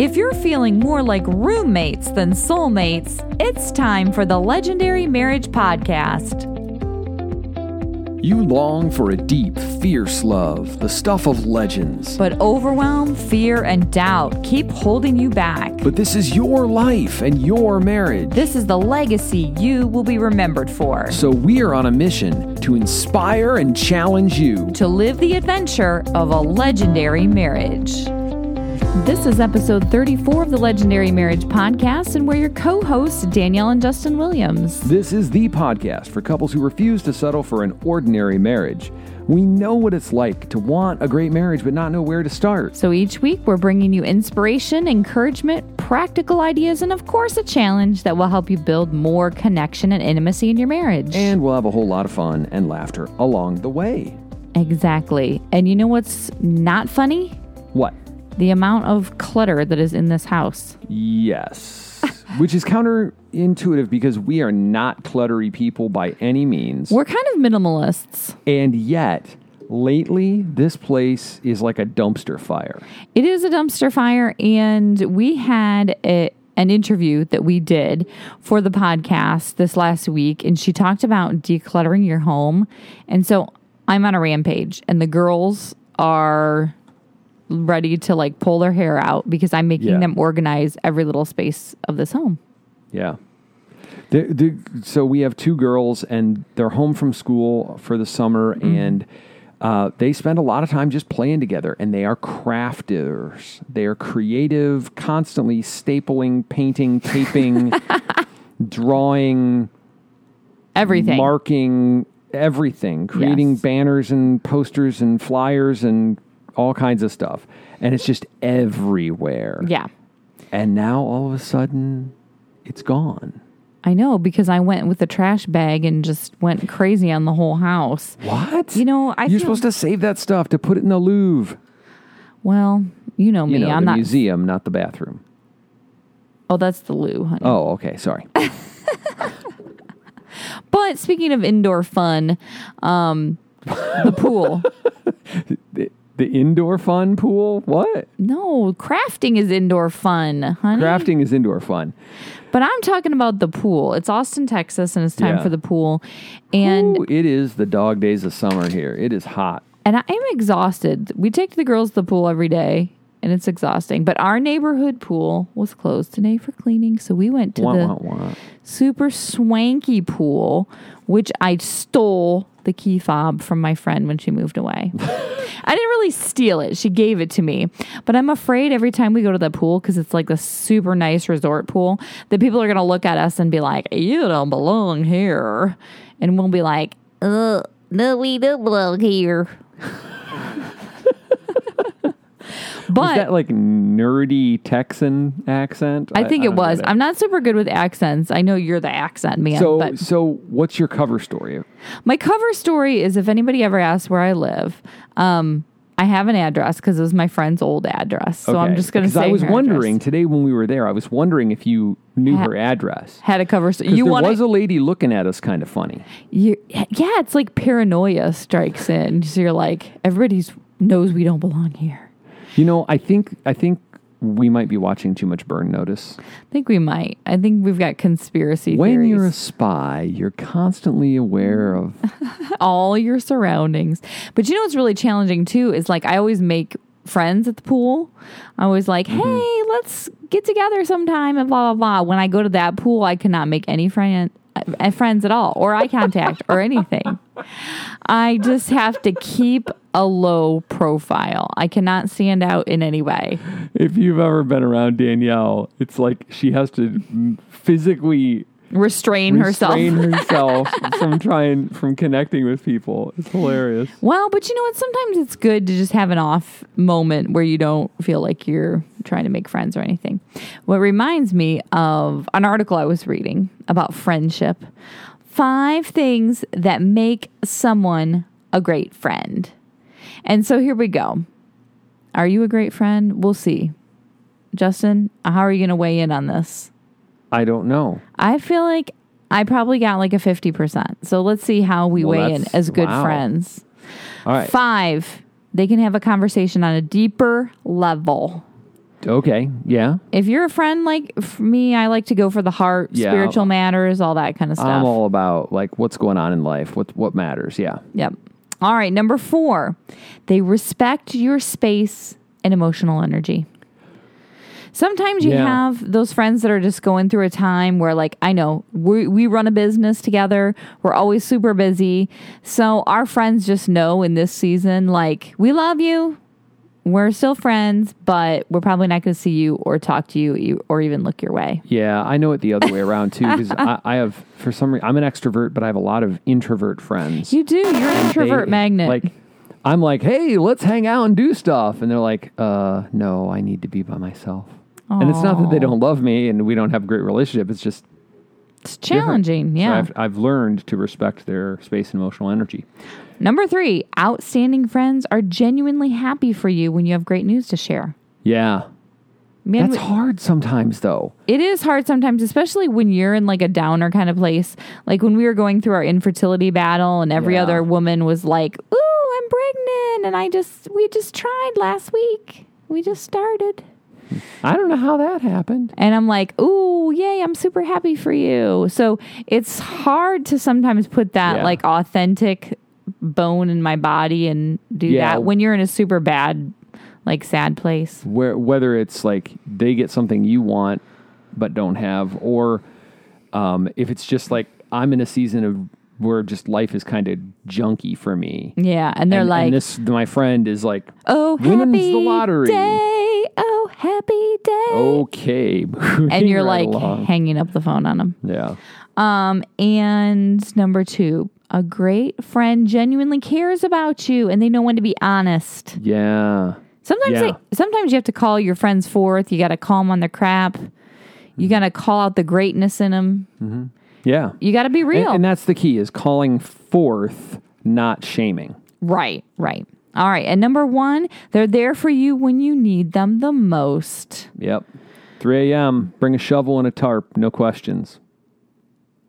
If you're feeling more like roommates than soulmates, it's time for the Legendary Marriage Podcast. You long for a deep, fierce love, the stuff of legends. But overwhelm, fear, and doubt keep holding you back. But this is your life and your marriage. This is the legacy you will be remembered for. So we are on a mission to inspire and challenge you to live the adventure of a legendary marriage. This is episode 34 of the Legendary Marriage Podcast, and we're your co hosts, Danielle and Justin Williams. This is the podcast for couples who refuse to settle for an ordinary marriage. We know what it's like to want a great marriage but not know where to start. So each week, we're bringing you inspiration, encouragement, practical ideas, and of course, a challenge that will help you build more connection and intimacy in your marriage. And we'll have a whole lot of fun and laughter along the way. Exactly. And you know what's not funny? The amount of clutter that is in this house. Yes. Which is counterintuitive because we are not cluttery people by any means. We're kind of minimalists. And yet, lately, this place is like a dumpster fire. It is a dumpster fire. And we had a, an interview that we did for the podcast this last week. And she talked about decluttering your home. And so I'm on a rampage, and the girls are ready to like pull their hair out because I'm making Yeah. them organize every little space of this home. Yeah. The, the, so we have two girls, and they're home from school for the summer, and uh, they spend a lot of time just playing together. And they are crafters. They are creative, constantly stapling, painting, taping, drawing, Everything. marking, everything, creating Yes. banners and posters and flyers and all kinds of stuff. And it's just everywhere. yeah. And now all of a sudden, it's gone. I know because I went with a trash bag and just went crazy on the whole house. What? You know, I You're supposed to save that stuff to put it in the Louvre. Well, you know me. You know, I'm not the not. museum, not the bathroom. Oh, that's the loo, honey. Oh, okay. Sorry. But speaking of indoor fun, um, the pool. the, indoor fun pool? What? No, crafting is indoor fun, honey. Crafting is indoor fun. But I'm talking about the pool. It's Austin, Texas, and it's time Yeah. for the pool. And Ooh, it is the dog days of summer here. It is hot. and I am exhausted. We take the girls to the pool every day, and it's exhausting. But our neighborhood pool was closed today for cleaning, so we went to Wah, the wah, wah. super swanky pool, which I stole the key fob from my friend when she moved away. I didn't really steal it. She gave it to me. But I'm afraid every time we go to the pool, because it's like a super nice resort pool, that people are going to look at us and be like, you don't belong here. And we'll be like, uh, no, we don't belong here. Was but that like nerdy Texan accent? I think it don't get was. I'm not super good with accents. I know you're the accent man, So, but so what's your cover story? My cover story is if anybody ever asks where I live, um, I have an address because it was my friend's old address. So I'm just going to Because say I was wondering address. today when we were there. I was wondering if you knew her address. Had a cover story. You there want was a lady looking at us, kind of funny. You, Yeah, it's like paranoia strikes in. So you're like, everybody's knows we don't belong here. You know, I think I think we might be watching too much Burn Notice. I think we might. I think we've got conspiracy When theories. you're a spy, you're constantly aware of. all your surroundings. But you know what's really challenging too is like I always make friends at the pool. I always like, Mm-hmm. hey, let's get together sometime and blah blah blah. When I go to that pool, I cannot make any friend friends at all or eye contact or anything. I just have to keep a low profile. I cannot stand out in any way. If you've ever been around Danielle, it's like she has to physically Restrain, herself. restrain herself from trying from connecting with people. It's hilarious. Well, but you know what? Sometimes it's good to just have an off moment where you don't feel like you're trying to make friends or anything. What reminds me of an article I was reading about friendship five things that make someone a great friend. And so here we go. Are you a great friend? We'll see. Justin, how are you going to weigh in on this? I don't know. I feel like I probably got like a 50%. So let's see how we Well, weigh in that's- as good wow. friends. All right. Five, they can have a conversation on a deeper level. Okay. Yeah. If you're a friend like for me, I like to go for the heart, Yeah. spiritual matters, all that kind of stuff. I'm all about like what's going on in life, what what matters. Yeah. Yep. All right. Number four, they respect your space and emotional energy. Sometimes you Yeah. have those friends that are just going through a time where, like, I know we, we run a business together. We're always super busy. So our friends just know in this season, like, we love you. We're still friends, but we're probably not going to see you or talk to you or even look your way. Yeah, I know it the other way around too because I, I have for some reason I'm an extrovert, but I have a lot of introvert friends. You do. You're an introvert They- magnet. Like I'm like, hey, let's hang out and do stuff, and they're like, uh, no, I need to be by myself. And it's not that they don't love me and we don't have a great relationship. It's just it's different. challenging. So Yeah. I've, I've learned to respect their space and emotional energy. Number three, outstanding friends are genuinely happy for you when you have great news to share. Yeah, Man, that's hard sometimes though. it is hard sometimes, especially when you're in like a downer kind of place. Like when we were going through our infertility battle, and every Yeah. other woman was like, "Ooh, I'm pregnant," and I just we just tried last week. We just started. I don't know how that happened. And I'm like, ooh, yay, I'm super happy for you. So it's hard to sometimes put that Yeah. like authentic bone in my body and do Yeah. that when you're in a super bad, like sad place. where whether it's like they get something you want but don't have, or um, if it's just like I'm in a season of where just life is kind of junky for me. Yeah. And they're and, like, and this my friend is like, oh, winning's happy the lottery. day. Oh, happy day. okay, and you're right like along. hanging up the phone on them. yeah, Um, and number two, a great friend genuinely cares about you and they know when to be honest. yeah, Sometimes Yeah. they, sometimes you have to call your friends forth. You got to call them on their crap. You got to call out the greatness in them. Yeah. You got to be And, real. and that's the key: is calling forth, not shaming. right, right. All right. And number one, they're there for you when you need them the most. Yep. 3 a.m. Bring a shovel and a tarp. No questions.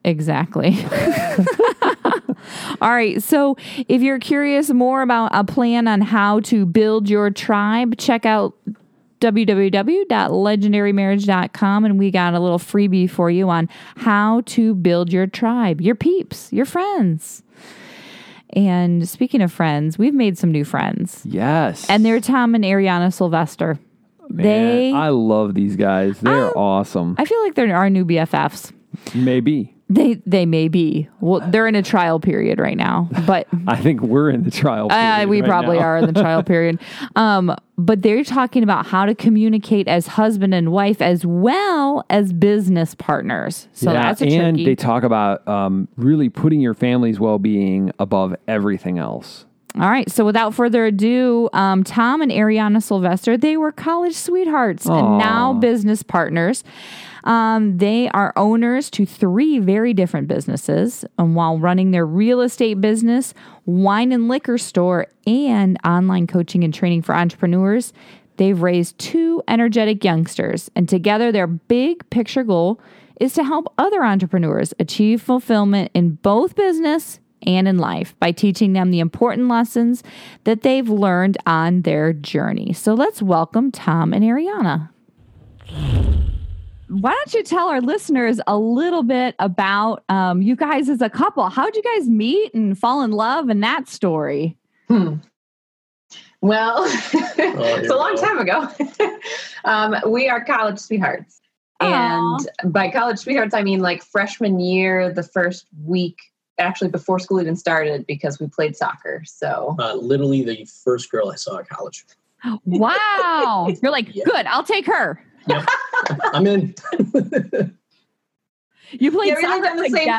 Exactly. All right. So if you're curious more about a plan on how to build your tribe, check out www.legendarymarriage.com and we got a little freebie for you on how to build your tribe, your peeps, your friends. And speaking of friends, we've made some new friends. Yes. And they're Tom and Ariana Sylvester. Man, they I love these guys. They're awesome. I feel like they're our new BFFs. Maybe. They they may be. Well, they're in a trial period right now, but I think we're in the trial. uh, we right probably now. are in the trial period. Um, but they're talking about how to communicate as husband and wife as well as business partners. So yeah, that's a and tricky. they talk about um, really putting your family's well-being above everything else. All right. So without further ado, um, Tom and Ariana Sylvester, they were college sweethearts and now business partners. Um, they are owners to three very different businesses. And while running their real estate business, wine and liquor store, and online coaching and training for entrepreneurs, they've raised two energetic youngsters. And together, their big picture goal is to help other entrepreneurs achieve fulfillment in both business and in life by teaching them the important lessons that they've learned on their journey. So let's welcome Tom and Ariana. Why don't you tell our listeners a little bit about um, you guys as a couple? How'd you guys meet and fall in love and that story? Hmm. Well, here it's a long go. time ago. um, we are college sweethearts. And by college sweethearts, I mean like freshman year, the first week, actually before school even started, because we played soccer. So Uh, literally the first girl I saw at college. Wow. You're like, Yeah. good, I'll take her. I'm in. You played Yeah, we soccer on the same-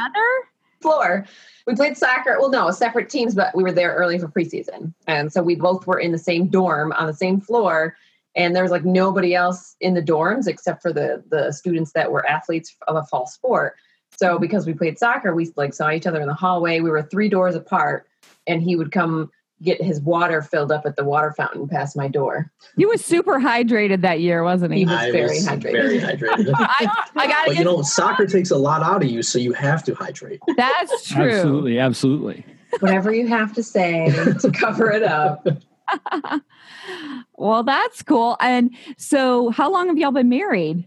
floor. We played soccer. Well, no, separate teams, but we were there early for preseason. And so we both were in the same dorm on the same floor. And there was like nobody else in the dorms except for the the students that were athletes of a fall sport. So because we played soccer, we like saw each other in the hallway. We were three doors apart, and he would come get his water filled up at the water fountain past my door. He was super hydrated that year, wasn't he? He was I very was hydrated. very hydrated. I, I gotta but get you know, soccer takes a lot out of you, so you have to hydrate. that's true. Absolutely, absolutely. Whatever you have to say to cover it up. well, that's cool. And so, how long have y'all been married?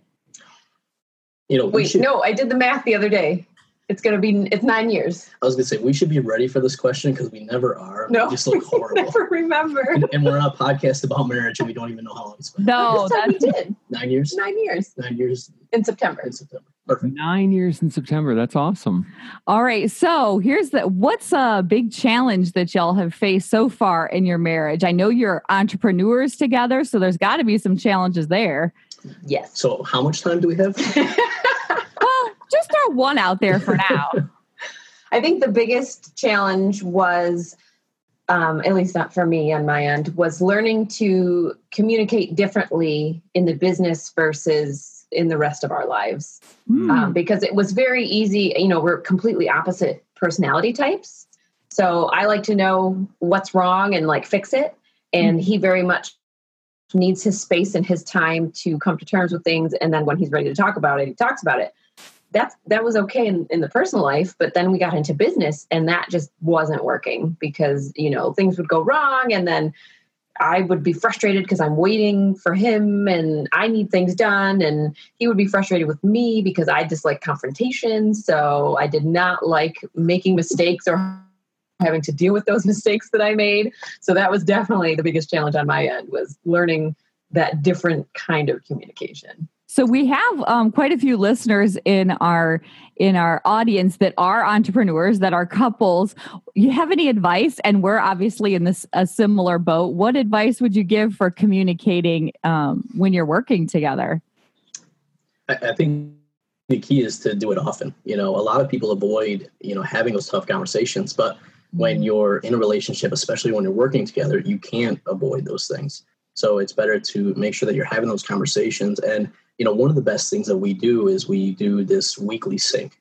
You know, we Wait, should, no, I did the math the other day. It's gonna be it's nine years. I was gonna say we should be ready for this question because we never are. No, we just look horrible. Never remember. and, and we're on a podcast about marriage and we don't even know how long it's been. No, this time we that's did Nine years. nine years Nine years in September. in September. Perfect. Nine years in September. That's awesome. all right. So, here's the what's a big challenge that y'all have faced so far in your marriage? I know you're entrepreneurs together, so there's got to be some challenges there. Yes. So how much time do we have? Just throw one out there for now. I think the biggest challenge was, um, at least not for me on my end, was learning to communicate differently in the business versus in the rest of our lives. Hmm. Um, because it was very easy, you know, we're completely opposite personality types. So I like to know what's wrong and like fix it. And he very much needs his space and his time to come to terms with things. And then when he's ready to talk about it, he talks about it. That's that was okay in, in the personal life, but then we got into business and that just wasn't working because, you know, things would go wrong and then I would be frustrated because I'm waiting for him and I need things done. And he would be frustrated with me because I dislike confrontation. So I did not like making mistakes or having to deal with those mistakes that I made. So that was definitely the biggest challenge on my end was learning that different kind of communication. So we have um, quite a few listeners in our in our audience that are entrepreneurs, that are couples. You have any advice? And we're obviously in this a similar boat. What advice would you give for communicating um, when you're working together? I, I think the key is to do it often. You know, a lot of people avoid, you know, having those tough conversations, but when you're in a relationship, especially when you're working together, you can't avoid those things. So it's better to make sure that you're having those conversations. And, you know, one of the best things that we do is we do this weekly sync.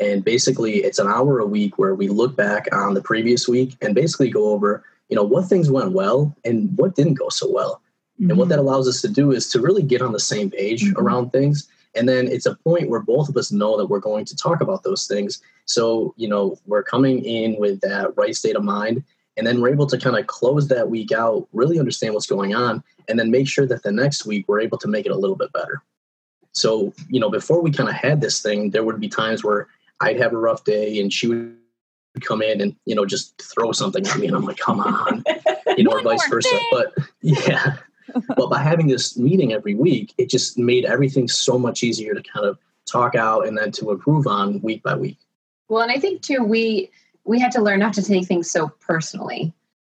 And basically, it's an hour a week where we look back on the previous week and basically go over, you know, what things went well and what didn't go so well. And what that allows us to do is to really get on the same page Mhm. around things. And then it's a point where both of us know that we're going to talk about those things. So, you know, we're coming in with that right state of mind. And then we're able to kind of close that week out, really understand what's going on, and then make sure that the next week we're able to make it a little bit better. So, you know, before we kind of had this thing, there would be times where I'd have a rough day and she would come in and, you know, just throw something at me. And I'm like, come on, you know, or vice versa. thing. But yeah. but by having this meeting every week, it just made everything so much easier to kind of talk out and then to improve on week by week. Well, and I think too, we we had to learn not to take things so personally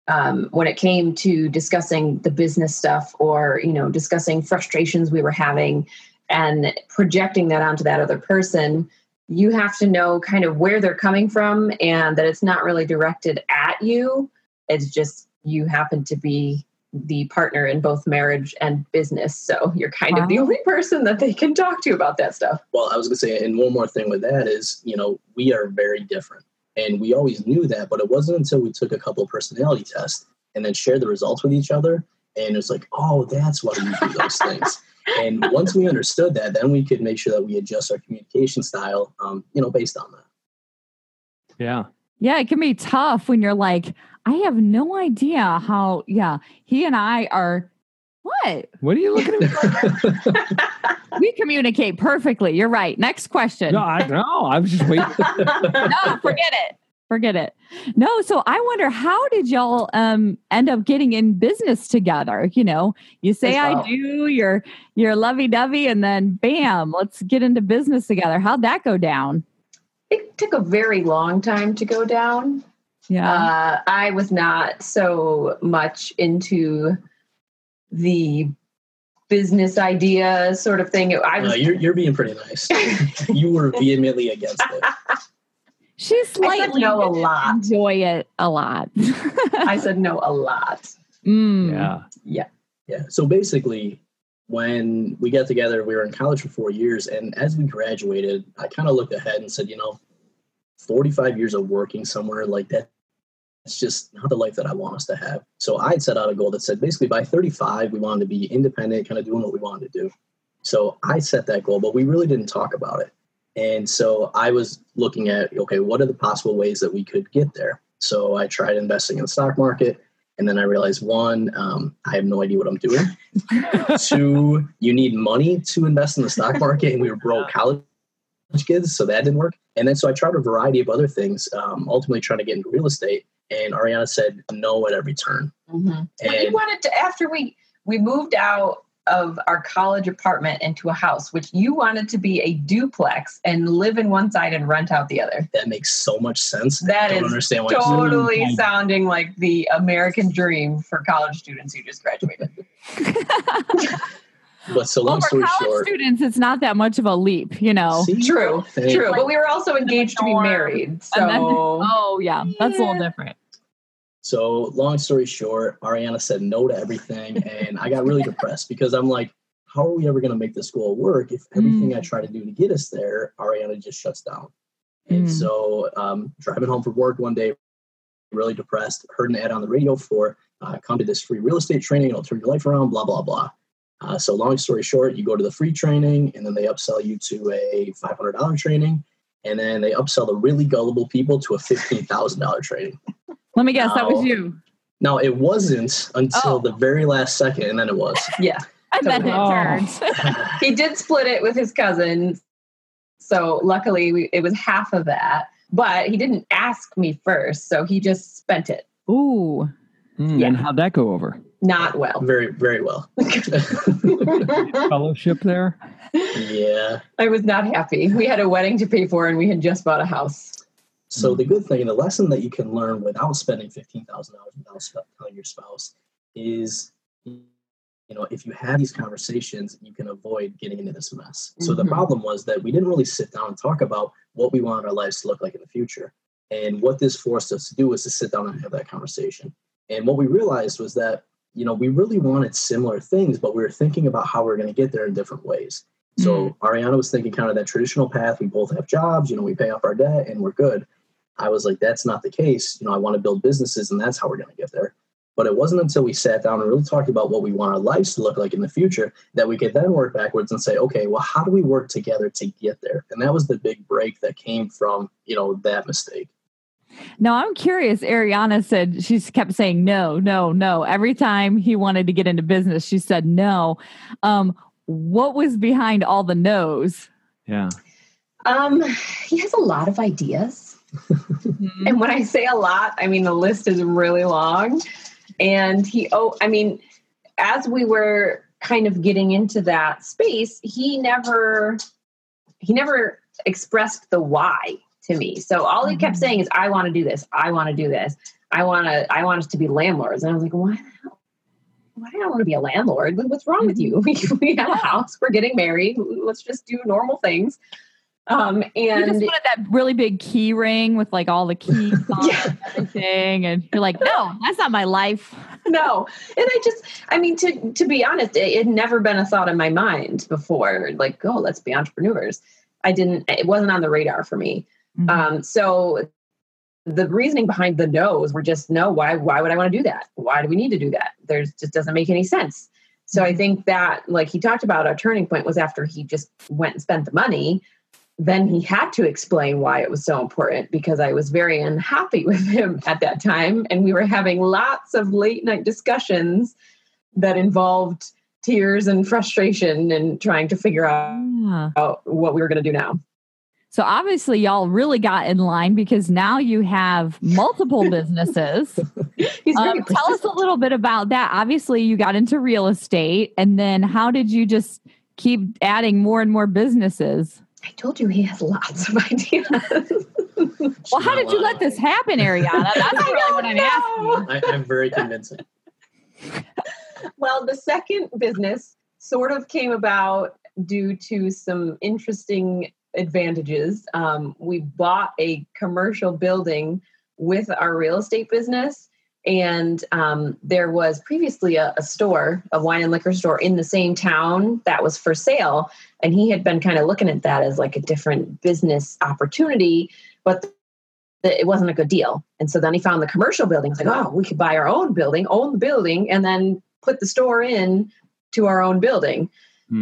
um, when it came to discussing the business stuff or you know discussing frustrations we were having and projecting that onto that other person. You have to know kind of where they're coming from and that it's not really directed at you. It's just you happen to be the partner in both marriage and business. So you're kind of the only person that they can talk to about that stuff. Well, I was going to say, and one more thing with that is, you know, we are very different. And we always knew that, but it wasn't until we took a couple of personality tests and then shared the results with each other. And it's like, oh, that's why you do those things. And once we understood that, then we could make sure that we adjust our communication style, um, you know, based on that. Yeah. Yeah, it can be tough when you're like, I have no idea how. Yeah, he and I are. What What are you looking at? we communicate perfectly. You're right. Next question. no, I know. I was just waiting. no, forget it. Forget it. No, so I wonder how did y'all um end up getting in business together? You know, you say As I do, you're you're lovey dovey, and then bam, let's get into business together. How'd that go down? it took a very long time to go down. Yeah. Uh, I was not so much into the business idea sort of thing. I was Uh, you're, you're being pretty nice. you were vehemently against it. she I said slightly no a didn't lot. enjoy it a lot. I said no a lot. Mm. Yeah. Yeah. So basically, when we got together, we were in college for four years. And as we graduated, I kind of looked ahead and said, you know, 45 years of working somewhere like that, it's just not the life that I want us to have. So I had set out a goal that said basically by 35, we wanted to be independent, kind of doing what we wanted to do. So I set that goal, but we really didn't talk about it. And so I was looking at, okay, what are the possible ways that we could get there? So I tried investing in the stock market. And then I realized one, um, I have no idea what I'm doing. Two, you need money to invest in the stock market, and we were broke college kids, so that didn't work. And then so I tried a variety of other things, um, ultimately trying to get into real estate. And Ariana said no at every turn. Mm-hmm. Well, you wanted to after we we moved out of our college apartment into a house, which you wanted to be a duplex and live in one side and rent out the other. that makes so much sense. That I don't is understand why. you said Totally sounding like the American dream for college students who just graduated. that. But so Well, long for story college short, students, it's not that much of a leap, you know. See? True, Hey, true. But we were also engaged to be married. So then- oh yeah, that's a little different. So long story short, Ariana said no to everything, and I got really depressed because I'm like, how are we ever going to make this goal work if everything I try to do to get us there, Ariana just shuts down? And Mm. so, um, driving home from work one day, really depressed, heard an ad on the radio for uh, come to this free real estate training, it'll turn your life around, blah blah blah. Uh, so long story short, you go to the free training, and then they upsell you to a five hundred dollar training, and then they upsell the really gullible people to a fifteen thousand dollar training. Let me guess, that was you. Now it wasn't until Oh. the very last second, and then it was. yeah, And then it Oh. turns. he did split it with his cousin. So luckily, we, it was half of that. But he didn't ask me first, so he just spent it. Ooh. Mm, Yeah. And how'd that go over? Not well. very, very well. Fellowship there? yeah. I was not happy. We had a wedding to pay for, and we had just bought a house. So the good thing, the lesson that you can learn without spending fifteen thousand dollars without sp- telling your spouse is, you know, if you have these conversations, you can avoid getting into this mess. So the Mhm. problem was that we didn't really sit down and talk about what we wanted our lives to look like in the future. And what this forced us to do was to sit down and have that conversation. And what we realized was that, you know, we really wanted similar things, but we were thinking about how we are going to get there in different ways. So mm-hmm. Ariana was thinking kind of that traditional path. We both have jobs, you know, we pay off our debt and we're good. I was like, that's not the case. You know, I want to build businesses and that's how we're going to get there. But it wasn't until we sat down and really talked about what we want our lives to look like in the future that we could then work backwards and say, okay, well, how do we work together to get there? And that was the big break that came from, you know, that mistake. Now I'm curious. Ariana said she kept saying no, no, no. Every time he wanted to get into business, she said no. Um, what was behind all the no's? Yeah. Um, he has a lot of ideas. And when I say a lot, I mean the list is really long. And he, oh, I mean, as we were kind of getting into that space, he never, he never expressed the why to me. So all he kept Mhm. saying is, "I want to do this. I want to do this. I want to. I want us to be landlords." And I was like, "Why? Why do I want to be a landlord? What's wrong with you? We, have a house. We're getting married. Let's just do normal things." Um, You just and wanted that really big key ring with like all the keys on Yeah. and everything, and you're like, no, that's not my life. no and i just i mean to to be honest it had never been a thought in my mind before like oh let's be entrepreneurs i didn't it wasn't on the radar for me Mhm. um so the reasoning behind the no's were just no why why would i want to do that why do we need to do that there's just doesn't make any sense so i think that like he talked about a turning point was after he just went and spent the money then he had to explain why it was so important because I was very unhappy with him at that time. And we were having lots of late night discussions that involved tears and frustration and trying to figure out Yeah. what we were going to do now. So obviously, y'all really got in line because now you have multiple businesses. Um, tell us a little bit about that. Obviously, you got into real estate, and then how did you just keep adding more and more businesses? I told you he has lots of ideas. Well, how did you let this happen, Ariana? That's really what I'm know. asking. I, I'm very convincing. well, the second business sort of came about due to some interesting advantages. Um, we bought a commercial building with our real estate business. And um, there was previously a, a store, a wine and liquor store in the same town that was for sale. And he had been kind of looking at that as like a different business opportunity, but th- it wasn't a good deal. And so then he found the commercial building. He's like, oh, we could buy our own building, own the building, and then put the store in to our own building.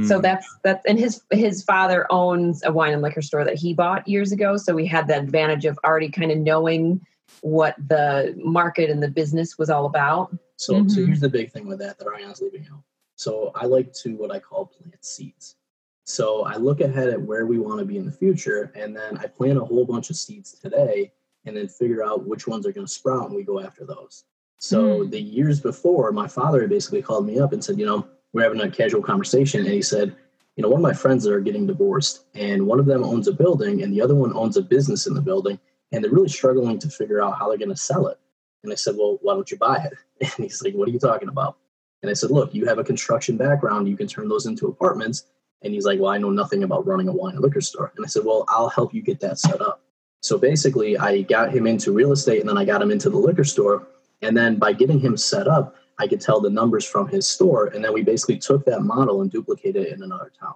So Mm. that's that's and his his father owns a wine and liquor store that he bought years ago. So we had the advantage of already kind of knowing what the market and the business was all about. So, so Mhm. here's the big thing with that that Ariana's leaving out. So I like to what I call plant seeds. So I look ahead at where we want to be in the future, and then I plant a whole bunch of seeds today, and then figure out which ones are going to sprout, and we go after those. So Mm. the years before, my father basically called me up and said, you know, we're having a casual conversation, and he said, you know, one of my friends that are getting divorced, and one of them owns a building, and the other one owns a business in the building, and they're really struggling to figure out how they're going to sell it. And I said, well, why don't you buy it? And he's like, what are you talking about? And I said, look, you have a construction background. You can turn those into apartments. And he's like, well, I know nothing about running a wine and liquor store. And I said, well, I'll help you get that set up. So basically, I got him into real estate and then I got him into the liquor store. And then by getting him set up, I could tell the numbers from his store. And then we basically took that model and duplicated it in another town.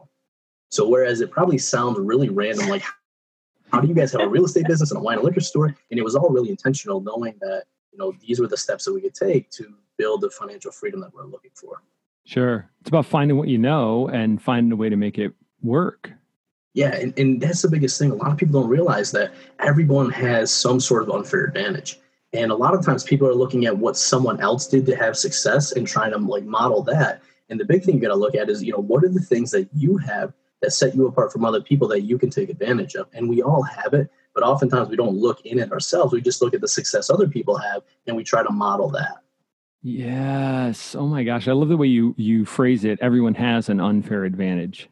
So whereas it probably sounds really random, like, how do you guys have a real estate business and a wine and liquor store? And it was all really intentional, knowing that you know these were the steps that we could take to build the financial freedom that we're looking for. Sure. It's about finding what you know and finding a way to make it work. Yeah, and, and that's the biggest thing. A lot of people don't realize that everyone has some sort of unfair advantage. And a lot of times people are looking at what someone else did to have success and trying to like model that. And the big thing you got to look at is, you know, what are the things that you have that set you apart from other people that you can take advantage of? And we all have it, but oftentimes we don't look in it ourselves. We just look at the success other people have and we try to model that. Yes. Oh my gosh. I love the way you you phrase it. Everyone has an unfair advantage.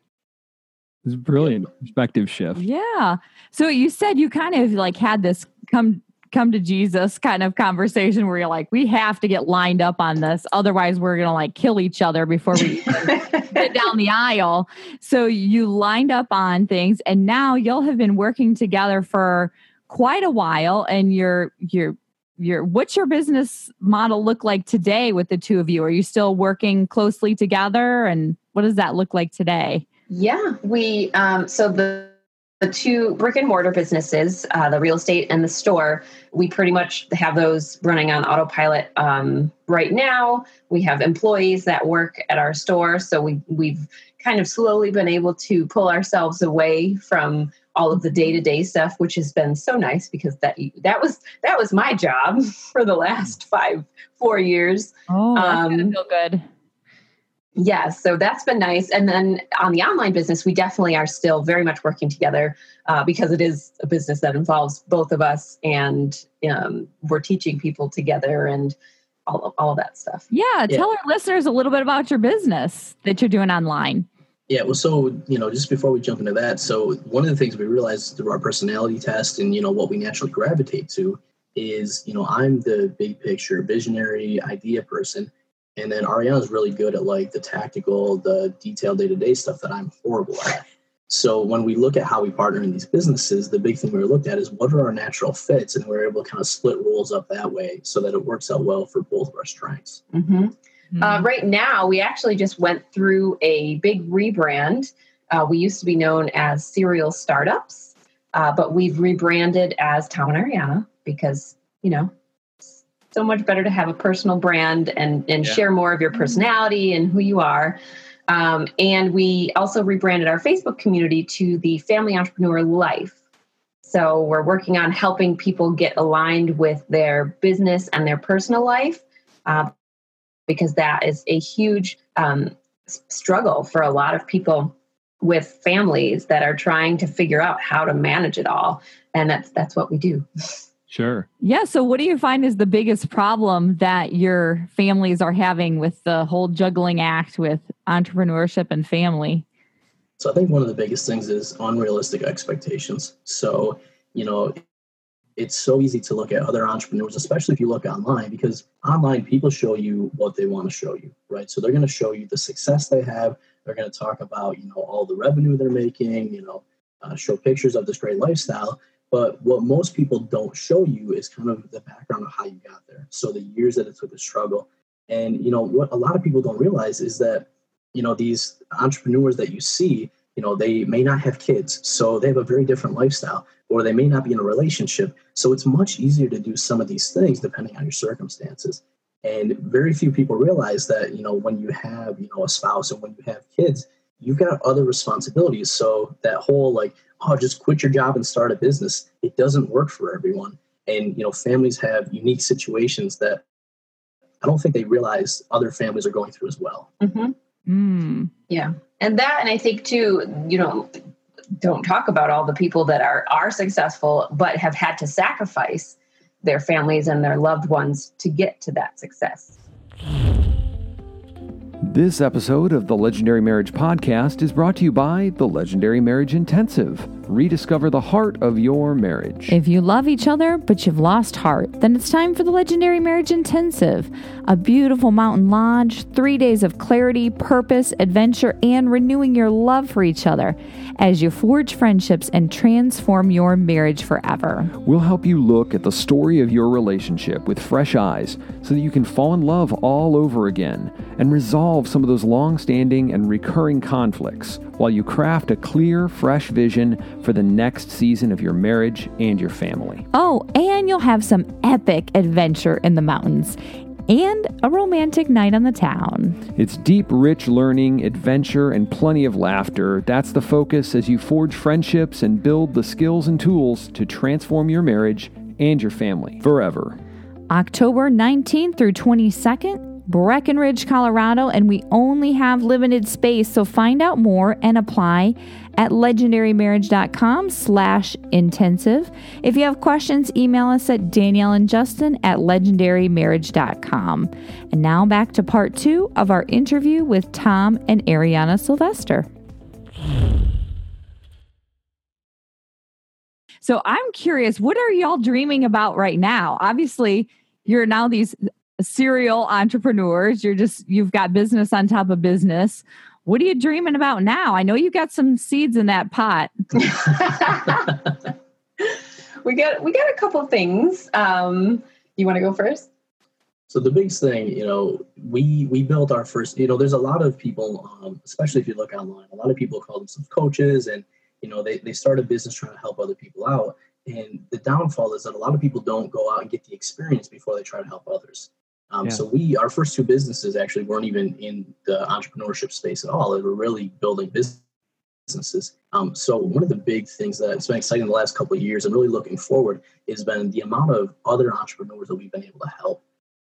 It's a brilliant perspective shift. Yeah. So you said you kind of like had this come come to Jesus kind of conversation where you're like, we have to get lined up on this. Otherwise, we're gonna like kill each other before we get down the aisle. So you lined up on things and now you'll have been working together for quite a while and you're you're your what's your business model look like today with the two of you? Are you still working closely together and what does that look like today? Yeah, we um, so the the two brick and mortar businesses, uh, the real estate and the store, we pretty much have those running on autopilot um, right now. We have employees that work at our store, so we we've kind of slowly been able to pull ourselves away from all of the day to day stuff, which has been so nice because that that was that was my job for the last five four years. Oh, that's gonna Um, feel good. Yeah, so that's been nice. And then on the online business, we definitely are still very much working together uh, because it is a business that involves both of us, and um, we're teaching people together and all of, all of that stuff. Yeah, Yeah. tell our listeners a little bit about your business that you're doing online. Yeah, well, so you know, just before we jump into that, so one of the things we realized through our personality test and you know what we naturally gravitate to is you know I'm the big picture, visionary, idea person, and then Ariana's really good at like the tactical, the detailed day to day stuff that I'm horrible at. So when we look at how we partner in these businesses, the big thing we looked at is what are our natural fits, and we're able to kind of split roles up that way so that it works out well for both of our strengths. Mm-hmm. Hmm. Uh, right now, we actually just went through a big rebrand. Uh, we used to be known as Serial Startups, uh, but we've rebranded as Tom and Ariana because, you know, it's so much better to have a personal brand and, and Yeah. share more of your personality and who you are. Um, and we also rebranded our Facebook community to the Family Entrepreneur Life. So we're working on helping people get aligned with their business and their personal life. Uh, because that is a huge um, s- struggle for a lot of people with families that are trying to figure out how to manage it all and that's that's what we do Sure. yeah, so what do you find is the biggest problem that your families are having with the whole juggling act with entrepreneurship and family? So I think one of the biggest things is unrealistic expectations. So, you know, it's so easy to look at other entrepreneurs, especially if you look online, because online people show you what they want to show you, right? So they're going to show you the success they have. They're going to talk about, you know, all the revenue they're making, you know, uh, show pictures of this great lifestyle. But what most people don't show you is kind of the background of how you got there. So the years that it took to struggle. And, you know, what a lot of people don't realize is that, you know, these entrepreneurs that you see, you know, they may not have kids. So they have a very different lifestyle, or they may not be in a relationship. So it's much easier to do some of these things depending on your circumstances. And very few people realize that, you know, when you have, you know, a spouse and when you have kids, you've got other responsibilities. So that whole like, oh, just quit your job and start a business, it doesn't work for everyone. And you know, families have unique situations that I don't think they realize other families are going through as well. Mm-hmm. Mm. Yeah. And that, and I think too, you know, don't talk about all the people that are are successful but have had to sacrifice their families and their loved ones to get to that success. This episode of the Legendary Marriage Podcast is brought to you by the Legendary Marriage Intensive. Rediscover the heart of your marriage. If you love each other but you've lost heart, then it's time for the Legendary Marriage Intensive. A beautiful mountain lodge, three days of clarity, purpose, adventure, and renewing your love for each other as you forge friendships and transform your marriage forever. We'll help you look at the story of your relationship with fresh eyes so that you can fall in love all over again and resolve some of those long standing and recurring conflicts while you craft a clear, fresh vision for the next season of your marriage and your family. Oh, and you'll have some epic adventure in the mountains and a romantic night on the town. It's deep, rich learning, adventure, and plenty of laughter. That's the focus as you forge friendships and build the skills and tools to transform your marriage and your family forever. October 19th through 22nd, Breckenridge, Colorado, and we only have limited space, so find out more and apply at legendarymarriage.com slash intensive. If you have questions, email us at Danielle and Justin at legendarymarriage.com. And now back to part two of our interview with Tom and Ariana Sylvester. So I'm curious, what are y'all dreaming about right now? Obviously, you're now these serial entrepreneurs. You're just you've got business on top of business. What are you dreaming about now? I know you got some seeds in that pot. we got we got a couple things. Um, you want to go first? So the biggest thing, you know, we we built our first. You know, there's a lot of people, um, especially if you look online, a lot of people call themselves coaches, and you know, they they start a business trying to help other people out. And the downfall is that a lot of people don't go out and get the experience before they try to help others. Um, yeah. So we, our first two businesses actually weren't even in the entrepreneurship space at all. They were really building businesses. Um, so one of the big things that's been exciting the last couple of years and really looking forward has been the amount of other entrepreneurs that we've been able to help.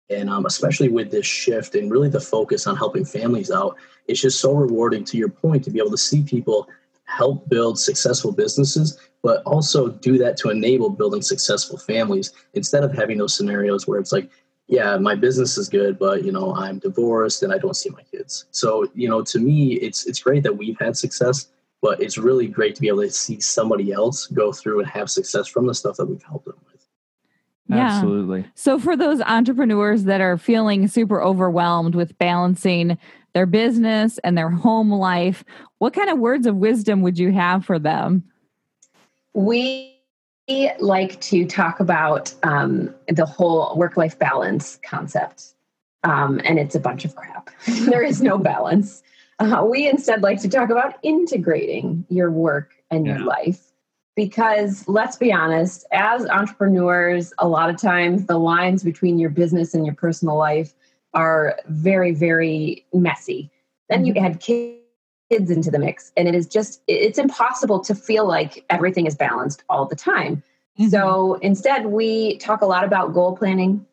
And um, especially with this shift and really the focus on helping families out, it's just so rewarding to your point to be able to see people help build successful businesses, but also do that to enable building successful families instead of having those scenarios where it's like, yeah, my business is good, but you know, I'm divorced and I don't see my kids. So, you know, to me, it's it's great that we've had success, but it's really great to be able to see somebody else go through and have success from the stuff that we've helped them with. Yeah. Absolutely. So for those entrepreneurs that are feeling super overwhelmed with balancing their business and their home life, what kind of words of wisdom would you have for them? We like to talk about um, the whole work life balance concept. Um, and it's a bunch of crap. there is no balance. Uh, we instead like to talk about integrating your work and yeah. your life. Because let's be honest, as entrepreneurs, a lot of times the lines between your business and your personal life are very, very messy. Then mm-hmm. you add kids kids into the mix. And it is just it's impossible to feel like everything is balanced all the time. Mm-hmm. so instead we talk a lot about goal planning.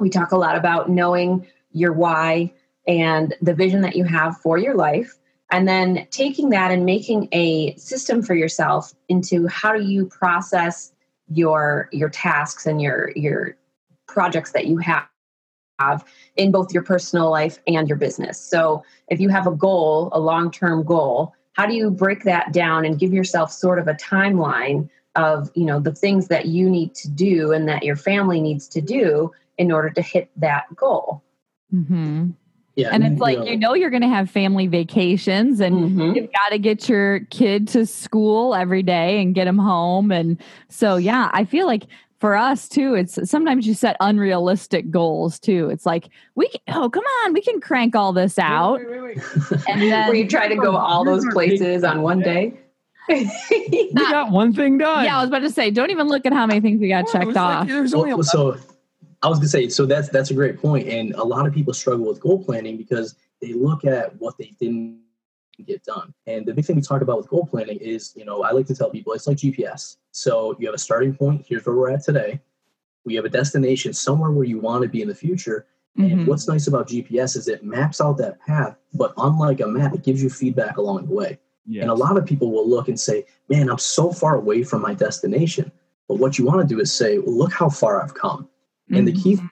We talk a lot about knowing your why and the vision that you have for your life. And then taking that and making a system for yourself into how do you process your your tasks and your your projects that you have have in both your personal life and your business. So, if you have a goal, a long term goal, how do you break that down and give yourself sort of a timeline of you know the things that you need to do and that your family needs to do in order to hit that goal mm-hmm. yeah and it's like you know, you know you're going to have family vacations and mm-hmm. you've got to get your kid to school every day and get him home and so yeah i feel like for us too it's sometimes you set unrealistic goals too. It's like we can, oh come on we can crank all this out. wait, wait, wait, and then where you try to go all those places on one day. We got one thing done. Yeah i was about to say don't even look at how many things we got checked off. like, well, so i was gonna say so that's that's a great point and a lot of people struggle with goal planning because they look at what they didn't get done. And the big thing we talk about with goal planning is, you know, I like to tell people it's like GPS. So you have a starting point. Here's where we're at today. We have a destination somewhere where you want to be in the future. And mm-hmm. what's nice about GPS is it maps out that path, but unlike a map, it gives you feedback along the way. Yes. And a lot of people will look and say, man, I'm so far away from my destination. But what you want to do is say, well, look how far I've come. And the key mm-hmm.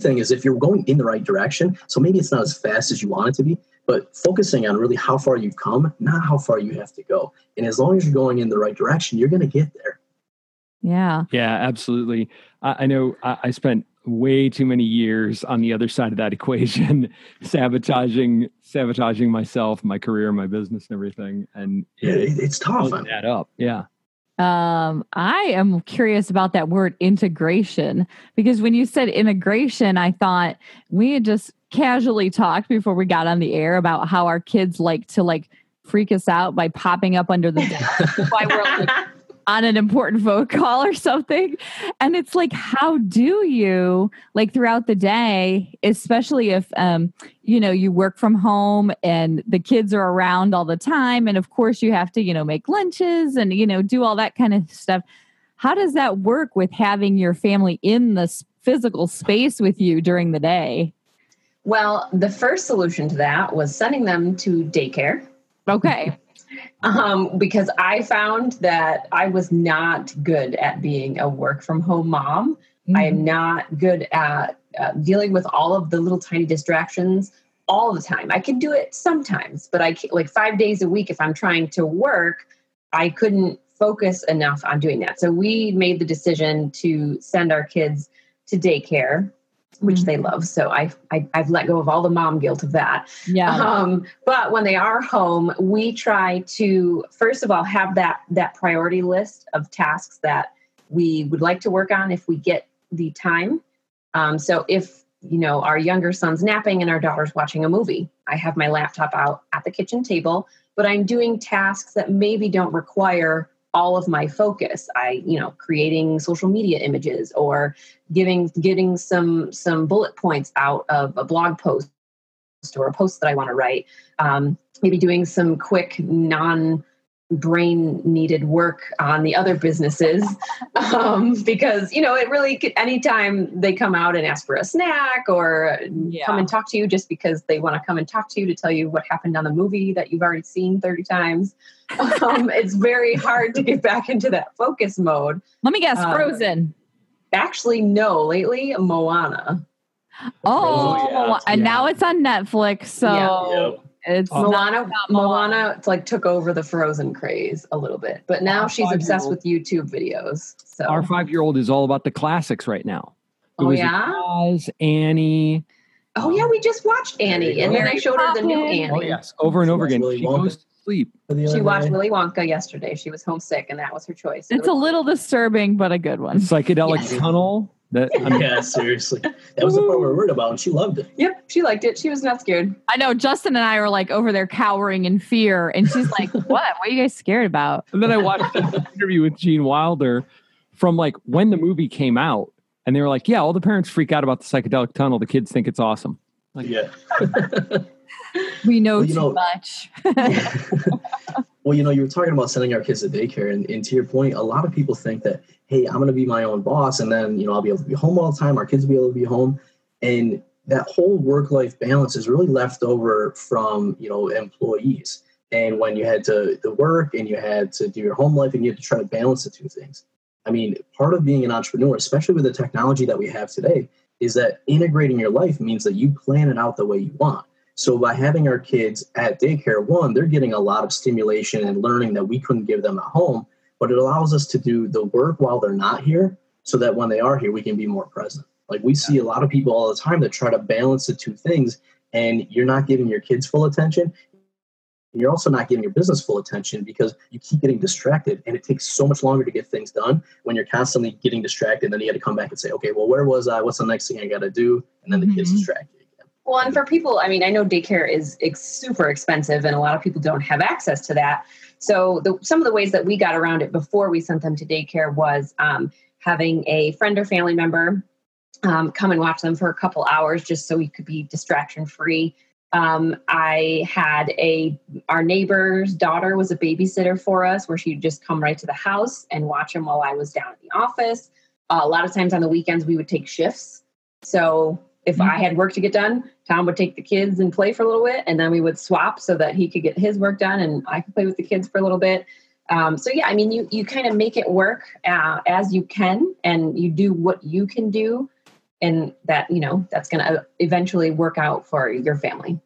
thing is if you're going in the right direction, so maybe it's not as fast as you want it to be, but focusing on really how far you've come, not how far you have to go. And as long as you're going in the right direction, you're going to get there. Yeah. Yeah, absolutely. I, I know I, I spent way too many years on the other side of that equation, sabotaging, sabotaging myself, my career, my business, and everything. And Yeah, it, it, it's tough. doesn't add up. Yeah. Um, I am curious about that word integration because when you said integration, I thought we had just casually talked before we got on the air about how our kids like to like freak us out by popping up under the desk. While we're like on an important phone call or something. And it's like, how do you like throughout the day, especially if um, you know, you work from home and the kids are around all the time. And of course you have to, you know, make lunches and, you know, do all that kind of stuff. How does that work with having your family in the physical space with you during the day? Well, the first solution to that was sending them to daycare. Okay. Um, because I found that I was not good at being a work from home mom. I am not good at uh, dealing with all of the little tiny distractions all the time. I can do it sometimes, but I can't, like five days a week if I'm trying to work, I couldn't focus enough on doing that. So we made the decision to send our kids to daycare, which Mhm. they love. So I, I I've let go of all the mom guilt of that. Yeah. Um, but when they are home, we try to first of all have that that priority list of tasks that we would like to work on if we get the time. Um, so if you know our younger son's napping and our daughter's watching a movie, I have my laptop out at the kitchen table, but I'm doing tasks that maybe don't require all of my focus. I, you know, creating social media images or giving getting some some bullet points out of a blog post or a post that I want to write. Um, maybe doing some quick non brain needed work on the other businesses um, because you know it really could, anytime they come out and ask for a snack or Yeah. come and talk to you just because they want to come and talk to you to tell you what happened on the movie that you've already seen 30 times um, it's very hard to get back into that focus mode Let me guess, uh, Frozen. actually no lately moana Oh, yeah, and yeah. now it's on Netflix. So Yep. It's Oh. not Moana, Moana. Moana, it's like took over the Frozen craze a little bit, but now Our she's obsessed with YouTube videos. So, Our five year old is all about the classics right now. It oh was yeah, Oz, Annie. oh yeah, we just watched Annie, and then I showed her the new Annie. Oh, yes. Over and over again. Willy She Wonka. goes to sleep. She watched. Willy Wonka yesterday. She was homesick, and that was her choice. It's a little disturbing, but a good one. Psychedelic Yes. tunnel. That I mean, yeah, seriously. That was the part we were worried about, and she loved it. Yep, she liked it. She was not scared. I know Justin and I are like over there cowering in fear, and she's like, "What? What are you guys scared about?" And then I watched an interview with Gene Wilder from like when the movie came out, and they were like, "Yeah, all the parents freak out about the psychedelic tunnel. The kids think it's awesome." Yeah. We know Well, too know- much. well, you know, you were talking about sending our kids to daycare, and, and to your point, a lot of people think that, hey, I'm going to be my own boss, and then you know I'll be able to be home all the time. Our kids will be able to be home, and that whole work-life balance is really left over from you know employees. And when you had to, to work and you had to do your home life, and you had to try to balance the two things. I mean, part of being an entrepreneur, especially with the technology that we have today, is that integrating your life means that you plan it out the way you want. So by having our kids at daycare, one, they're getting a lot of stimulation and learning that we couldn't give them at home, but it allows us to do the work while they're not here so that when they are here, we can be more present. Like we see a lot of people all the time that try to balance the two things, and you're not giving your kids full attention. And you're also not giving your business full attention because you keep getting distracted, and it takes so much longer to get things done when you're constantly getting distracted. Then you got to come back and say, okay, well, where was I? What's the next thing I got to do? And then the kids Mhm. distract you. Well, and for people, I mean, I know daycare is ex- super expensive, and a lot of people don't have access to that. So, the, some of the ways that we got around it before we sent them to daycare was um, having a friend or family member um, come and watch them for a couple hours, just so we could be distraction free. Um, I had a our neighbor's daughter was a babysitter for us, where she'd just come right to the house and watch them while I was down at the office. Uh, a lot of times on the weekends, we would take shifts. So if I had work to get done, Tom would take the kids and play for a little bit, and then we would swap so that he could get his work done and I could play with the kids for a little bit. Um, so yeah, I mean, you you kind of make it work uh, as you can, and you do what you can do, and that you know that's going to eventually work out for your family.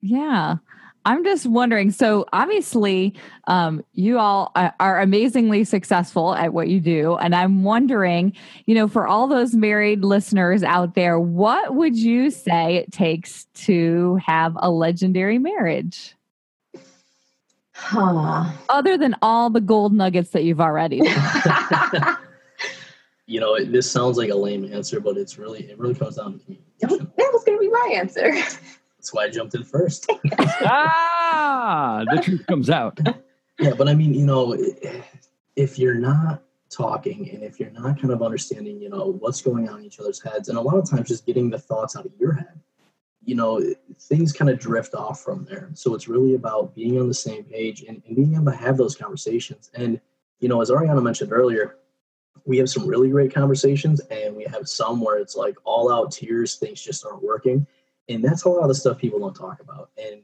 Yeah. I'm just wondering. So, obviously, um, you all are amazingly successful at what you do. And I'm wondering, you know, for all those married listeners out there, what would you say it takes to have a legendary marriage? Huh. Other than all the gold nuggets that you've already. you know, this sounds like a lame answer, but it's really, it really comes down to communication. that was going to be my answer. That's why I jumped in first. ah, the truth comes out. Yeah, but I mean, you know, if you're not talking and if you're not kind of understanding, you know, what's going on in each other's heads, and a lot of times just getting the thoughts out of your head, you know, things kind of drift off from there. So it's really about being on the same page and, and being able to have those conversations. And, you know, as Ariana mentioned earlier, we have some really great conversations and we have some where it's like all out tears, things just aren't working and that's a lot of the stuff people don't talk about. And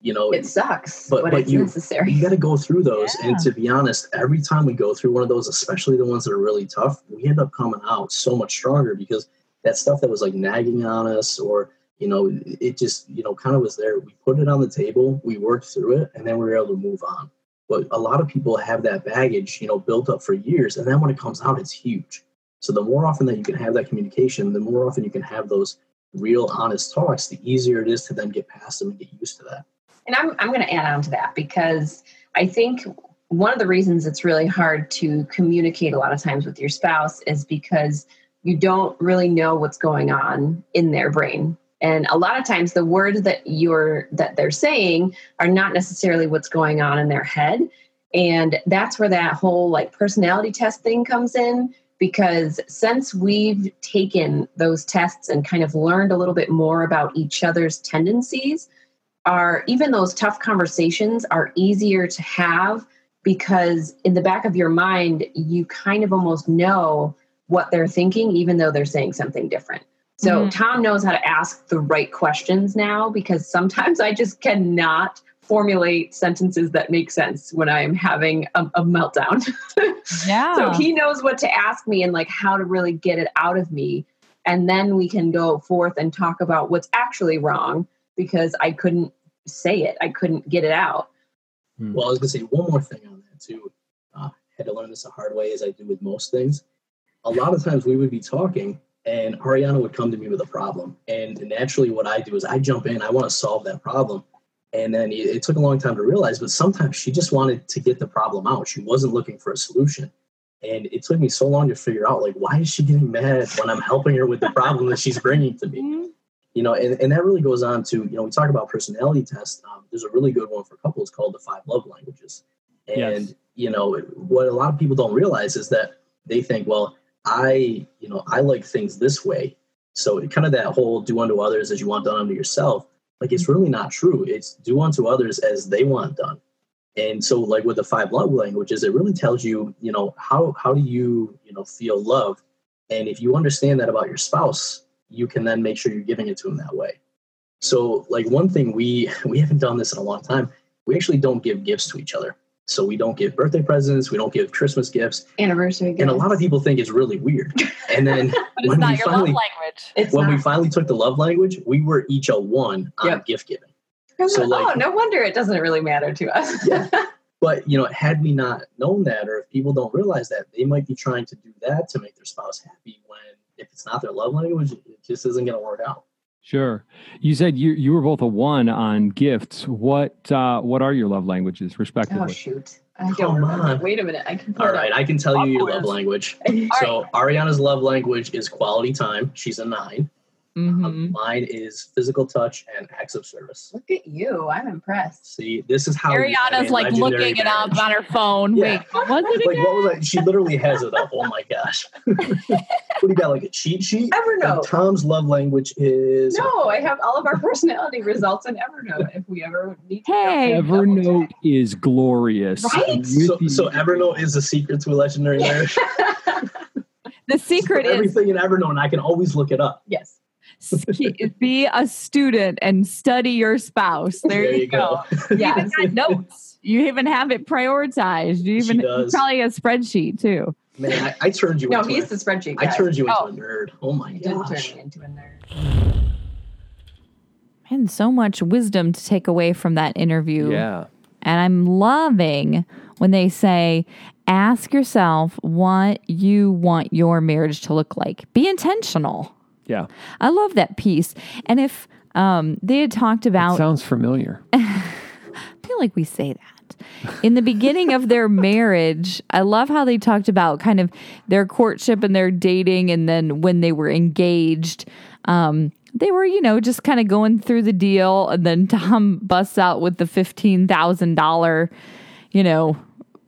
you know it sucks but, but, but it's you, necessary. you got to go through those. Yeah. and to be honest every time we go through one of those especially the ones that are really tough we end up coming out so much stronger because that stuff that was like nagging on us or you know it just you know kind of was there. We put it on the table we worked through it and then we were able to move on. But a lot of people have that baggage you know built up for years and then when it comes out it's huge. So the more often that you can have that communication the more often you can have those real honest talks, the easier it is to then get past them and get used to that. And I'm, I'm going to add on to that because I think one of the reasons it's really hard to communicate a lot of times with your spouse is because you don't really know what's going on in their brain. And a lot of times the words that you're that they're saying are not necessarily what's going on in their head. And that's where that whole like personality test thing comes in because since we've taken those tests and kind of learned a little bit more about each other's tendencies, are even those tough conversations are easier to have because in the back of your mind you kind of almost know what they're thinking even though they're saying something different. So mm-hmm. Tom knows how to ask the right questions now because sometimes I just cannot formulate sentences that make sense when I'm having a, a meltdown. yeah. So he knows what to ask me and like how to really get it out of me. And then we can go forth and talk about what's actually wrong because I couldn't say it. I couldn't get it out. Hmm. Well, I was going to say one more thing on that too. Uh, had to learn this the hard way as I do with most things. A lot of times we would be talking and Ariana would come to me with a problem. And naturally, what I do is I jump in, I want to solve that problem. And then it, took a long time to realize, but sometimes she just wanted to get the problem out. She wasn't looking for a solution. And it took me so long to figure out, like, why is she getting mad when I'm helping her with the problem that she's bringing to me? Mm-hmm. You know, and, and that really goes on to, you know, we talk about personality tests. Um, there's a really good one for couples called the five love languages. And, yes. you know, what a lot of people don't realize is that they think, well, I, you know, I like things this way. So kind of that whole do unto others as you want done unto yourself like it's really not true. It's do unto others as they want done. And so like with the five love languages, it really tells you, you know, how how do you, you know, feel love? And if you understand that about your spouse, you can then make sure you're giving it to them that way. So like one thing we we haven't done this in a long time, we actually don't give gifts to each other. So we don't give birthday presents, we don't give Christmas gifts, anniversary gifts. And a lot of people think it's really weird. And then when we finally, language. when not. we finally took the love language, we were each a one on yep. gift giving. So like, oh, no wonder it doesn't really matter to us. yeah. But you know, had we not known that, or if people don't realize that, they might be trying to do that to make their spouse happy. When if it's not their love language, it just isn't going to work out. Sure. You said you you were both a one on gifts. What uh, what are your love languages, respectively? Oh shoot. I don't remember. Wait a minute. I can. All right, I can tell you your love language. so Ariana's love language is quality time. She's a nine. Mm-hmm. Um, mine is physical touch and acts of service. Look at you. I'm impressed. See, this is how Ariana's like looking marriage. it up on her phone. Yeah. Wait, what was it again? Like, what was that? She literally has it up. Oh my gosh. what do you got? Like a cheat sheet? Evernote. And Tom's love language is. No, I have all of our personality results in Evernote if we ever need to. Hey, Evernote is glorious. Right? So, so Evernote is the secret to a legendary marriage. the secret is everything in Evernote. And I can always look it up. Yes. be a student and study your spouse. There, you, go. You Yes. even got notes. You even have it prioritized. You She even does. probably a spreadsheet too. Man, I, I turned you No, into he's a, the spreadsheet I turned you into Oh. a nerd. Oh my He did turn gosh. me into a nerd. And so much wisdom to take away from that interview. Yeah. And I'm loving when they say, ask yourself what you want your marriage to look like. Be intentional. Yeah. I love that piece. And if um, they had talked about Sounds familiar. I feel like we say that. In the beginning of their marriage, I love how they talked about kind of their courtship and their dating, and then when they were engaged, um, they were, you know, just kind of going through the deal. And then Tom busts out with the $15,000, you know,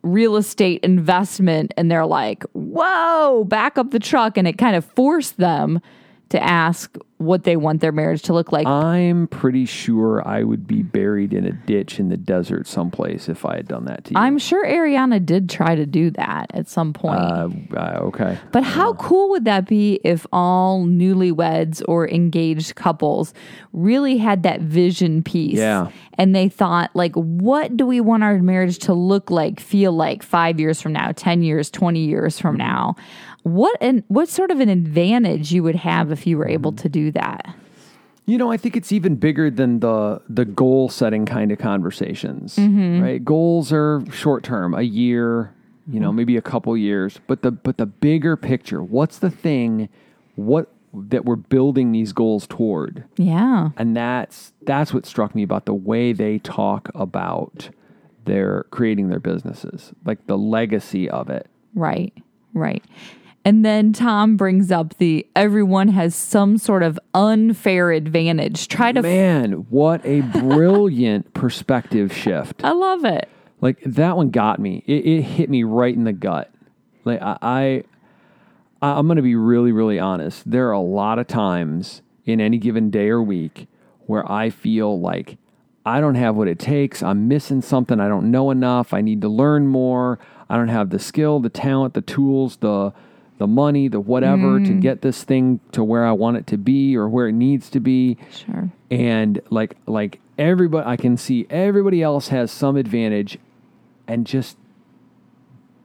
real estate investment. And they're like, whoa, back up the truck. And it kind of forced them to ask what they want their marriage to look like. I'm pretty sure I would be buried in a ditch in the desert someplace if I had done that to you. I'm sure Ariana did try to do that at some point. uh, uh, okay. but how cool would that be if all newlyweds or engaged couples really had that vision piece? Yeah. And they thought, like, what do we want our marriage to look like, feel like five years from now, 10 years, 20 years from now? What and what sort of an advantage you would have if you were mm-hmm. able to do that? You know, I think it's even bigger than the the goal setting kind of conversations, mm-hmm. right? Goals are short term, a year, you know, mm-hmm. maybe a couple years, but the but the bigger picture, what's the thing what that we're building these goals toward? Yeah. And that's that's what struck me about the way they talk about their creating their businesses, like the legacy of it. Right, right. And then Tom brings up the everyone has some sort of unfair advantage. Try to. Man, what a brilliant perspective shift. I love it. Like that one got me. It, it hit me right in the gut. Like I, I I'm going to be really, really honest. There are a lot of times in any given day or week where I feel like I don't have what it takes. I'm missing something. I don't know enough. I need to learn more. I don't have the skill, the talent, the tools, the the money, the whatever to mm. get this thing to where I want it to be or where it needs to be Sure. and like like everybody i can see everybody else has some advantage and just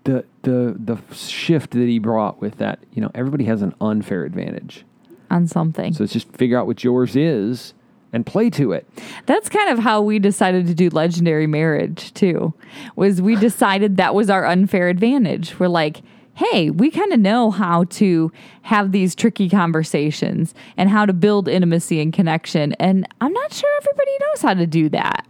the the the shift that he brought with that you know everybody has an unfair advantage On something. so it's just figure out what yours is and play to it That's kind of how we decided to do legendary marriage too. Was we decided that was our unfair advantage. We're like, hey, we kind of know how to have these tricky conversations and how to build intimacy and connection. And I'm not sure everybody knows how to do that.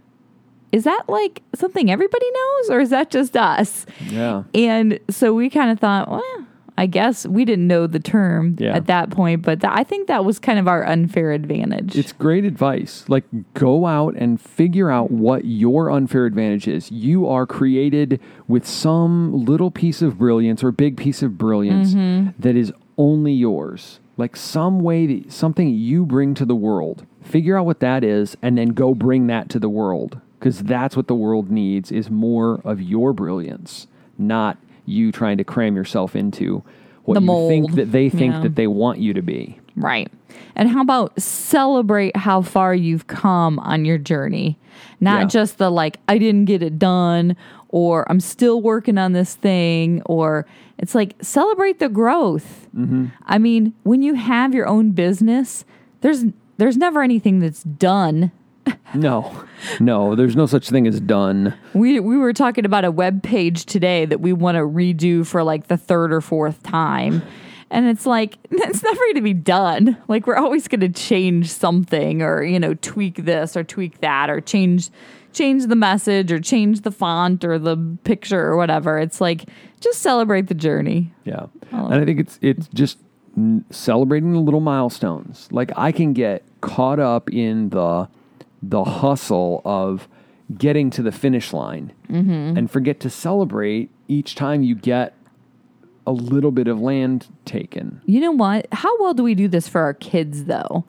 Is that like something everybody knows or is that just us? yeah And so we kind of thought, well, I guess we didn't know the term Yeah. at that point, but th- I think that was kind of our unfair advantage. it's great advice. Like go out and figure out what your unfair advantage is. You are created with some little piece of brilliance or big piece of brilliance mm-hmm. that is only yours. Like some way that something you bring to the world. Figure out what that is and then go bring that to the world. Because that's what the world needs is more of your brilliance not you trying to cram yourself into what The you think that they think Yeah. that they want you to be Right. And how about celebrate how far you've come on your journey? Not Yeah. just the like, I didn't get it done, or I'm still working on this thing, or it's like celebrate the growth. Mm-hmm. I mean, when you have your own business, there's there's never anything that's done. No, no, there's no such thing as done. We we were talking about a web page today that we want to redo for like the third or fourth time. And it's like it's never going to be done. Like we're always going to change something or you know tweak this or tweak that or change change the message or change the font or the picture or whatever. It's like just celebrate the journey. Yeah, oh. and I think it's it's just celebrating the little milestones. Like I can get caught up in the the hustle of getting to the finish line mm-hmm. and forget to celebrate each time you get a little bit of land taken. You know what? How well do we do this for our kids though?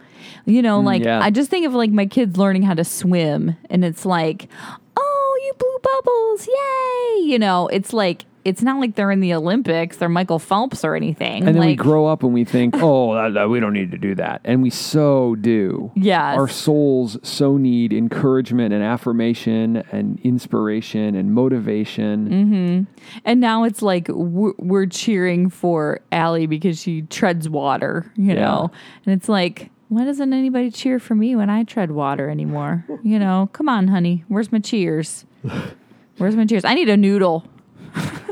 You know, mm, like yeah. I just think of like my kids learning how to swim and it's like, "Oh, you blew bubbles. Yay!" You know, it's like it's not like they're in the Olympics. They're Michael Phelps or anything. And then we grow up and we think, oh, uh, that, that- we don't need to do that. And we so do. Yes. Our souls so need encouragement and affirmation and inspiration and motivation. Mm-hmm. And now it's like we're, we're cheering for Allie because she treads water, you Yeah. know? And it's like, why doesn't anybody cheer for me when I tread water anymore? You know, come on, honey. Where's my cheers? Where's my cheers? I need a noodle.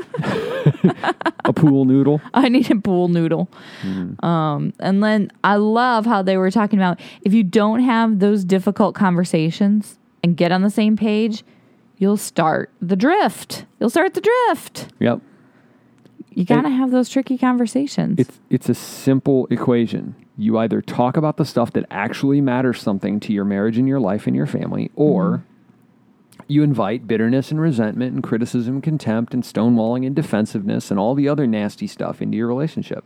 A pool noodle. I need a pool noodle. Mm-hmm. Um, and then I love how they were talking about if you don't have those difficult conversations and get on the same page, you'll start the drift. You'll start the drift. Yep. You got to have those tricky conversations. It's it's a simple equation. You either talk about the stuff that actually matters something to your marriage and your life and your family, or you invite bitterness and resentment and criticism and contempt and stonewalling and defensiveness and all the other nasty stuff into your relationship.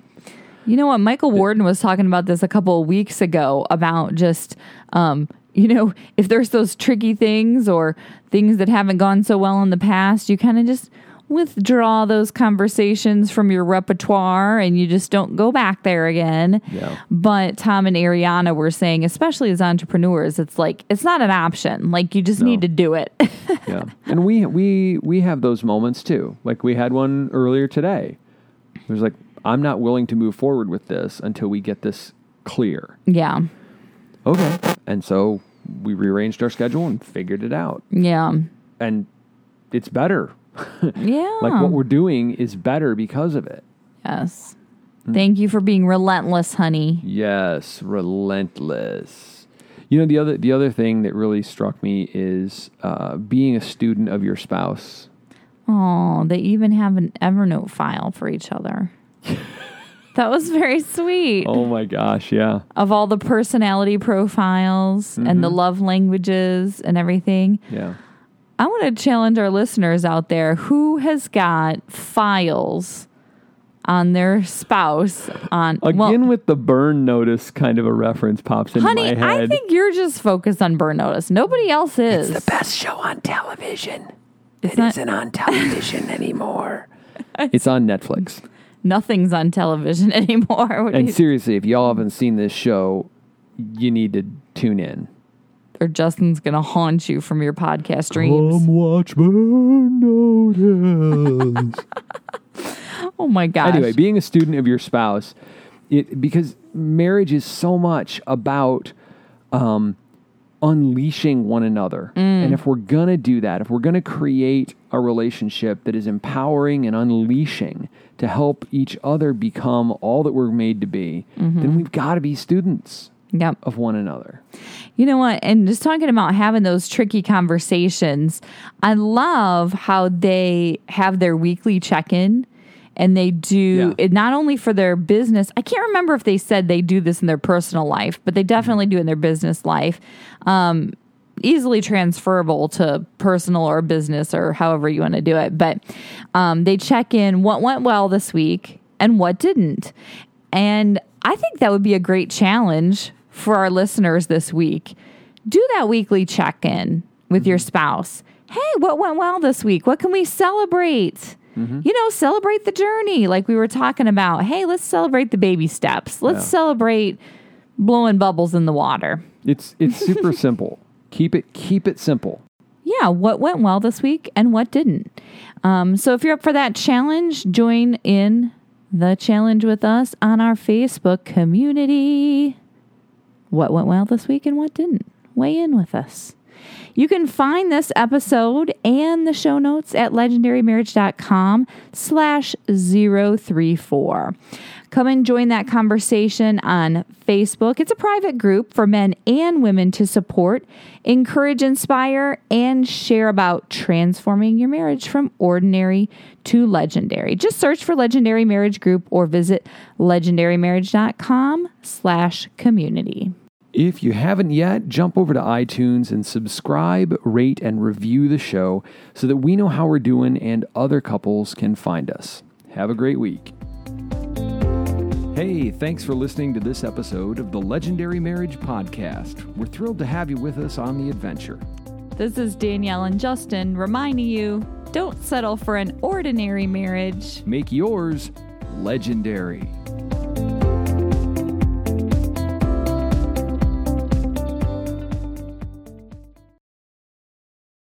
You know what? Michael Warden was talking about this a couple of weeks ago about just, um, you know, if there's those tricky things or things that haven't gone so well in the past, you kind of just withdraw those conversations from your repertoire and you just don't go back there again. Yeah. But Tom and Ariana were saying, especially as entrepreneurs, it's like, it's not an option. Like, you just No. need to do it. Yeah. and we we we have those moments too. Like we had one earlier today. It was like I'm not willing to move forward with this until we get this clear. yeah. Okay. And so we rearranged our schedule and figured it out. Yeah. And it's better. Yeah. Like what we're doing is better because of it. yes. Thank you for being relentless, honey. Yes, relentless. You know the other the other thing that really struck me is uh, being a student of your spouse. Oh, they even have an Evernote file for each other. that was very sweet. Oh my gosh, yeah. Of all the personality profiles and Mm-hmm. the love languages and everything. Yeah. I want to challenge our listeners out there who has got files on their spouse on Again well, with the burn notice kind of a reference pops into honey, my head. I think you're just focused on burn notice. Nobody else is. It's the best show on television. It's not- on television anymore. it's on Netflix. Nothing's on television anymore. What And you- seriously, if y'all haven't seen this show, you need to tune in. Or Justin's going to haunt you from your podcast dreams. watch Burn Notice. Oh my gosh. anyway, being a student of your spouse, it because marriage is so much about um, unleashing one another. And if we're gonna do that, if we're gonna create a relationship that is empowering and unleashing to help each other become all that we're made to be, then we've got to be students Yep. of one another. You know what? And just talking about having those tricky conversations, I love how they have their weekly check in and they do Yeah. it not only for their business. I can't remember if they said they do this in their personal life, but they definitely do it in their business life. Um, easily transferable to personal or business or however you want to do it. But um, they check in what went well this week and what didn't. And I think that would be a great challenge for our listeners this week. Do that weekly check in with your spouse. Hey, what went well this week? What can we celebrate? You know, celebrate the journey like we were talking about. Hey, let's celebrate the baby steps. Let's Yeah. celebrate blowing bubbles in the water. It's it's super simple. Keep it keep it simple. yeah, what went well this week and what didn't. Um, so if you're up for that challenge, join in the challenge with us on our Facebook community. What went well this week and what didn't? Weigh in with us. You can find this episode and the show notes at legendarymarriage.com slash 034. Come and join that conversation on Facebook. It's a private group for men and women to support, encourage, inspire, and share about transforming your marriage from ordinary to legendary. Just search for Legendary Marriage Group or visit legendarymarriage.com slash community. If you haven't yet, jump over to iTunes and subscribe, rate, and review the show so that we know how we're doing and other couples can find us. Have a great week. Hey, thanks for listening to this episode of the Legendary Marriage Podcast. We're thrilled to have you with us on the adventure. This is Danielle and Justin reminding you Don't settle for an ordinary marriage. Make yours legendary.